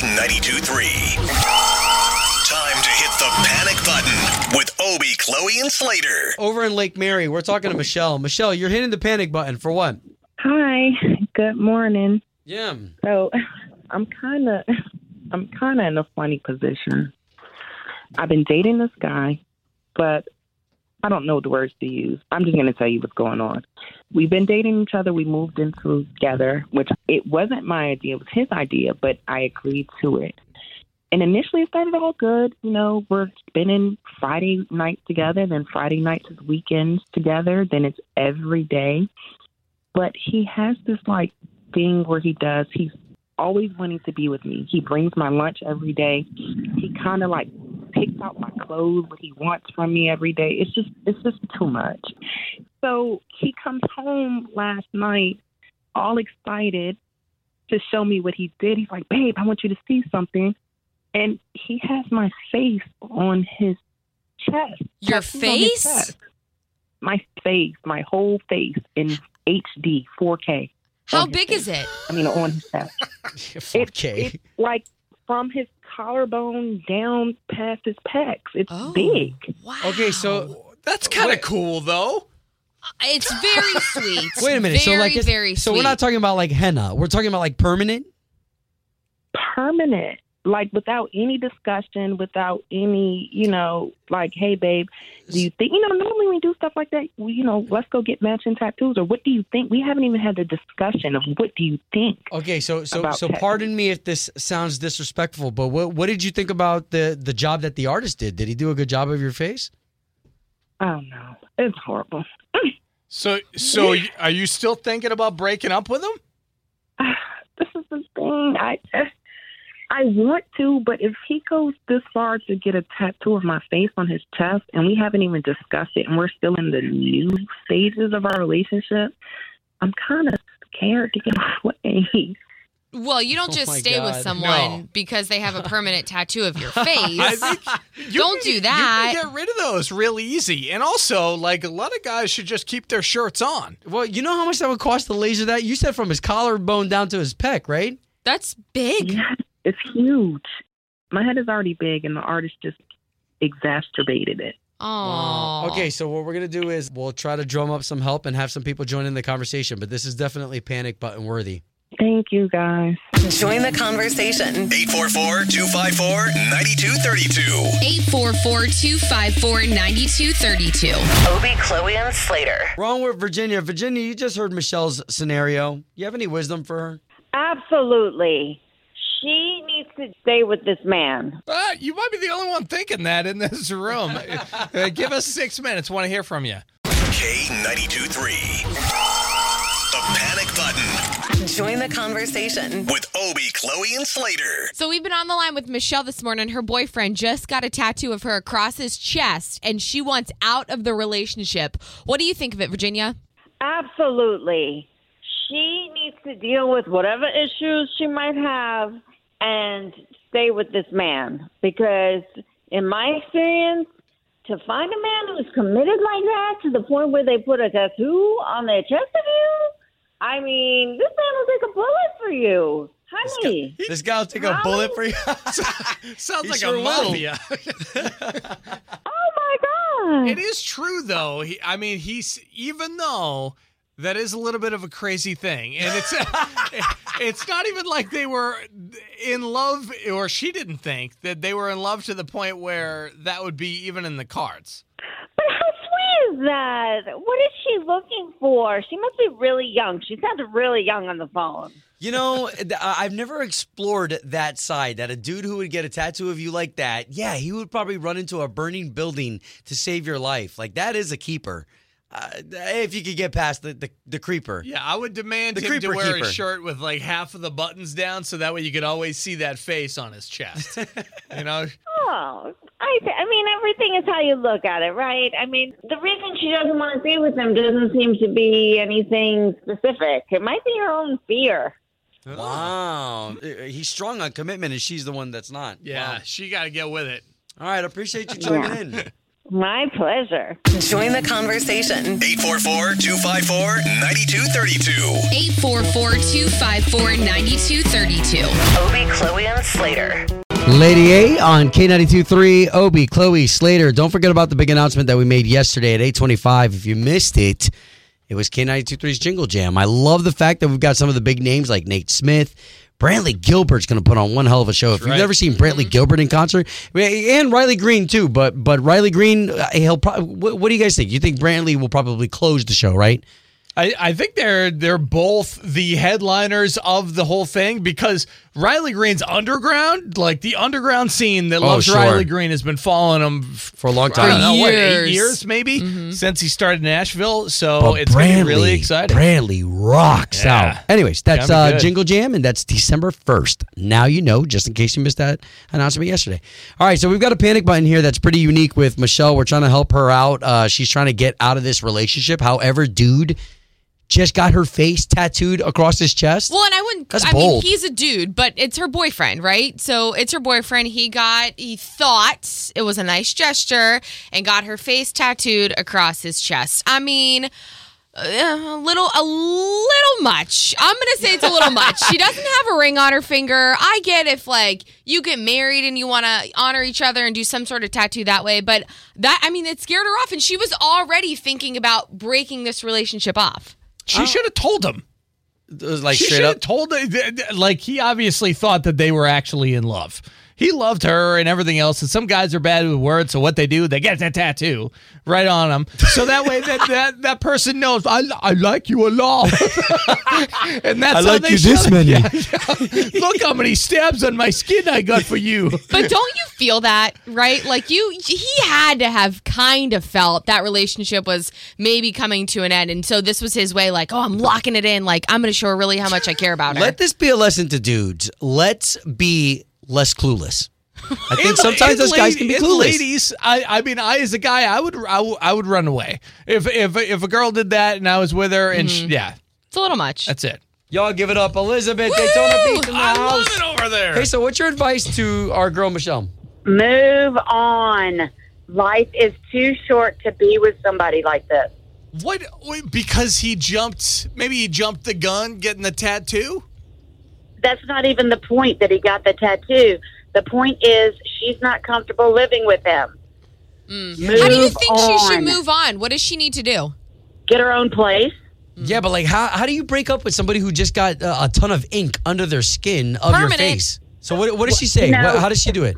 K92 3. Time to hit the panic button with Obie, Chloe, and Slater. Over in Lake Mary, we're talking to Michelle. Michelle, you're hitting the panic button for what? Hi, good morning. Yeah. So, I'm kind of, I'm kind of in a funny position. I've been dating this guy, but I don't know the words to use. I'm just going to tell you what's going on. We've been dating each other. We moved in together, which it wasn't my idea; it was his idea, but I agreed to it. And initially, it started all good. You know, we're spending Friday nights together, then Friday nights is weekends together, then it's every day. But he has this like thing where he does. He's always wanting to be with me. He brings my lunch every day. He kind of like picks out my clothes, what he wants from me every day. It's just it's just too much. So he comes home last night all excited to show me what he did. He's like, "Babe, I want you to see something." And he has my face on his chest. Your Tattooed his face? chest. My face, my whole face in HD, 4K. How big face. is it? I mean, on his chest. 4K. it's like from his collarbone down past his pecs. It's Oh. big. Wow. Okay, so That's kind of cool, though. Uh, it's very sweet. wait a minute. Very, so like, it's- very so sweet. we're not talking about like henna. We're talking about like permanent. Permanent. Like without any discussion, without any, you know, like, hey, babe, do you think, you know, normally we do stuff like that, we, you know, let's go get matching tattoos, or what do you think? We haven't even had the discussion of what do you think? Okay, so so so tattoos. pardon me if this sounds disrespectful, but what what did you think about the the job that the artist did? Did he do a good job of your face? Oh, no. It's horrible. So, so are you still thinking about breaking up with him? this is the thing. I I want to, but if he goes this far to get a tattoo of my face on his chest, and we haven't even discussed it, and we're still in the new stages of our relationship, I'm kind of scared to get away. well, you don't Oh just my stay with someone No. because they have a permanent tattoo of your face. you Don't can- do that. You can get rid of those real easy. And also, like, a lot of guys should just keep their shirts on. Well, you know how much that would cost to laser that? You said from his collarbone down to his pec, right? That's big. Yes, it's huge. My head is already big, and the artist just exacerbated it. Oh. Okay, so what we're gonna do is we'll try to drum up some help and have some people join in the conversation. But this is definitely panic button worthy. Thank you, guys. Join the conversation. 844 254 9232. 844-254-9232. Obie, Chloe, and Slater. Wrong with Virginia. Virginia, you just heard Michelle's scenario. You have any wisdom for her? Absolutely. She needs to stay with this man. Uh, you might be the only one thinking that in this room. Uh, give us six minutes. Want to hear from you. K92 3. The panic button Join the conversation. with Obie, Chloe, and Slater. So we've been on the line with Michelle this morning. Her boyfriend just got a tattoo of her across his chest, and she wants out of the relationship. What do you think of it, Virginia? Absolutely. She needs to deal with whatever issues she might have and stay with this man because, in my experience, to find a man who's committed like that to the point where they put a tattoo on their chest of you, I mean, this man will take a bullet for you. Honey. This guy will take a bullet for you. Sounds He like sure a will. mafia. Oh my God. it is true, though. He, I mean, he's even though that is a little bit of a crazy thing, and it's it's not even like they were in love, or she didn't think that they were in love to the point where that would be even in the cards. But how sweet is that? What is she looking for? She must be really young. She sounds really young on the phone. You know, I've never explored that side. That a dude who would get a tattoo of you like that, yeah, he would probably run into a burning building to save your life. Like that is a keeper. Uh, if you could get past the, the, the creeper. Yeah, I would demand The him to wear keeper. a shirt with like half of the buttons down, so that way you could always see that face on his chest. you know, Oh, I, th- I mean, everything is how you look at it, right? I mean, the reason she doesn't want to be with him doesn't seem to be anything specific. It might be her own fear. Wow. Uh, He's strong on commitment, and she's the one that's not. yeah, Wow. she got to get with it. All right. I appreciate you chiming in. My pleasure. Join the conversation. 844 254 9232. 844 254 9232. Obie, Chloe, and Slater. Lady A on K92.3, Obi, Chloe, Slater. Don't forget about the big announcement that we made yesterday at 825. If you missed it, it was K92.3's Jingle Jam. I love the fact that we've got some of the big names like Nate Smith. Brantley Gilbert's going to put on one hell of a show. If you've right. never seen Brantley Gilbert in concert, and Riley Green too, but but Riley Green, uh, he'll probably. What, what do you guys think? You think Brantley will probably close the show, right? I, I think they're they're both the headliners of the whole thing because Riley Green's underground, like the underground scene that Oh, loves sure. Riley Green, has been following him f- For a long I time. don't know what eight years. years maybe since he started in Nashville. So But it's gonna really exciting. Brantley rocks Yeah. out. Anyways, that's Gonna uh. Jingle Jam, and that's December 1st. Now you know, just in case you missed that announcement yesterday. All right, so we've got a panic button here that's pretty unique with Michelle. We're trying to help her out. Uh, she's trying to get out of this relationship. However, dude just got her face tattooed across his chest. Well, and I wouldn't. That's I mean, bold. he's a dude, but it's her boyfriend, right? So it's her boyfriend. He got, he thought it was a nice gesture, and got her face tattooed across his chest. I mean, uh, a little, a little much. I'm gonna say it's a little much. She doesn't have a ring on her finger. I get if like you get married and you want to honor each other and do some sort of tattoo that way, but that, I mean, it scared her off, and she was already thinking about breaking this relationship off. She oh. should have told him. Uh, like she straight should have up. told like he obviously thought that they were actually in love. He loved her and everything else. And some guys are bad with words, so what they do, they get that tattoo right on them, so that way that that, that person knows I, I like you a lot. and that's I how like they you this should- many. Yeah, yeah. Look how many stabs on my skin I got for you. But don't you feel that, right? Like you he had to have kind of felt that relationship was maybe coming to an end. And so this was his way like, "Oh, I'm locking it in. Like I'm going to show her really how much I care about her." Let this be a lesson to dudes. Let's be less clueless. I think And- sometimes and those guys can lady- be and clueless. Ladies, I, I mean, I as a guy, I would, I would, run away if if if a girl did that and I was with her, and Mm-hmm. she, yeah, it's a little much. that's it. Y'all give it up, Elizabeth Daytona Beach in the I love house. it over there. Hey, so what's your advice to our girl Michelle? Move on. Life is too short to be with somebody like this. What? Because he jumped? Maybe he jumped the gun, getting the tattoo. That's not even the point that he got the tattoo. The point is she's not comfortable living with him. Move how do you think she should move on? What does she need to do? Get her own place. Yeah, but like, how how do you break up with somebody who just got uh, a ton of ink under their skin of your face? So what what does she say? No. What, how does she do it?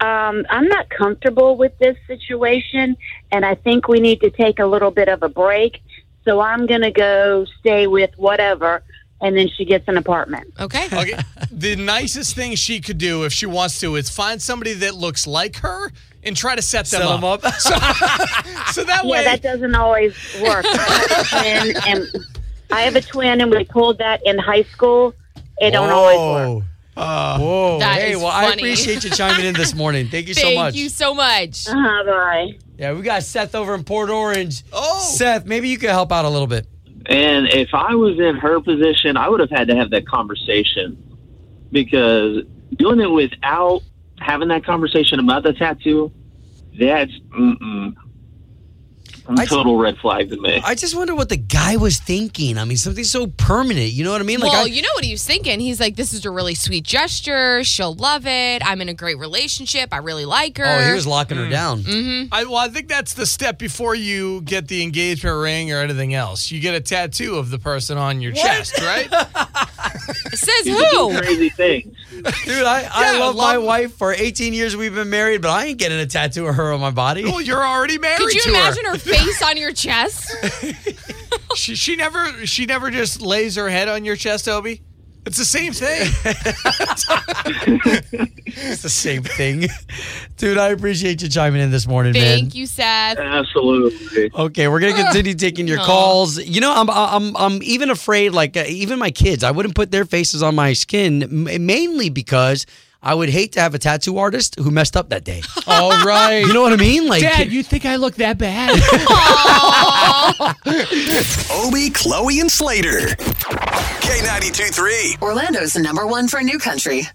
Um, I'm not comfortable with this situation, and I think we need to take a little bit of a break. So I'm going to go stay with whatever, and then she gets an apartment. Okay. Okay. the nicest thing she could do if she wants to is find somebody that looks like her and try to set them Set up. 'em up. So that Yeah, way, that doesn't always work. I have a twin, and I have a twin, and we pulled that in high school. It don't always work. Whoa. That hey, is well, I appreciate you chiming in this morning. Thank you so much. Thank you so much. Uh-huh, bye. Yeah, we got Seth over in Port Orange. Oh. Seth, maybe you could help out a little bit. And if I was in her position, I would have had to have that conversation because doing it without having that conversation about the tattoo, that's mm-mm. I- total red flag to me. I just wonder what the guy was thinking. I mean, something so permanent. You know what I mean? Like, well, I, you know what he was thinking. He's like, "This is a really sweet gesture. She'll love it. I'm in a great relationship. I really like her." oh, he was locking her down. Mm-hmm. I, well, I think that's the step before you get the engagement ring or anything else. You get a tattoo of the person on your chest, right? Says People do who? crazy things. Dude, I, I Yeah, love my love- wife. For 18 years we've been married, but I ain't getting a tattoo of her on my body. well, you're already married Could you to imagine her. her face on your chest? She, she never she never just lays her head on your chest, Obi. It's the same thing. It's the same thing. Dude, I appreciate you chiming in this morning, man. Thank you, Seth. Absolutely. Okay, we're gonna continue taking your Aw. calls. You know, I'm I'm I'm even afraid. Like uh, even my kids, I wouldn't put their faces on my skin, m- mainly because I would hate to have a tattoo artist who messed up that day. All right. You know what I mean? Like, Dad, you think I look that bad? Obi, Chloe, and Slater. K92 3. Orlando's number one for new country.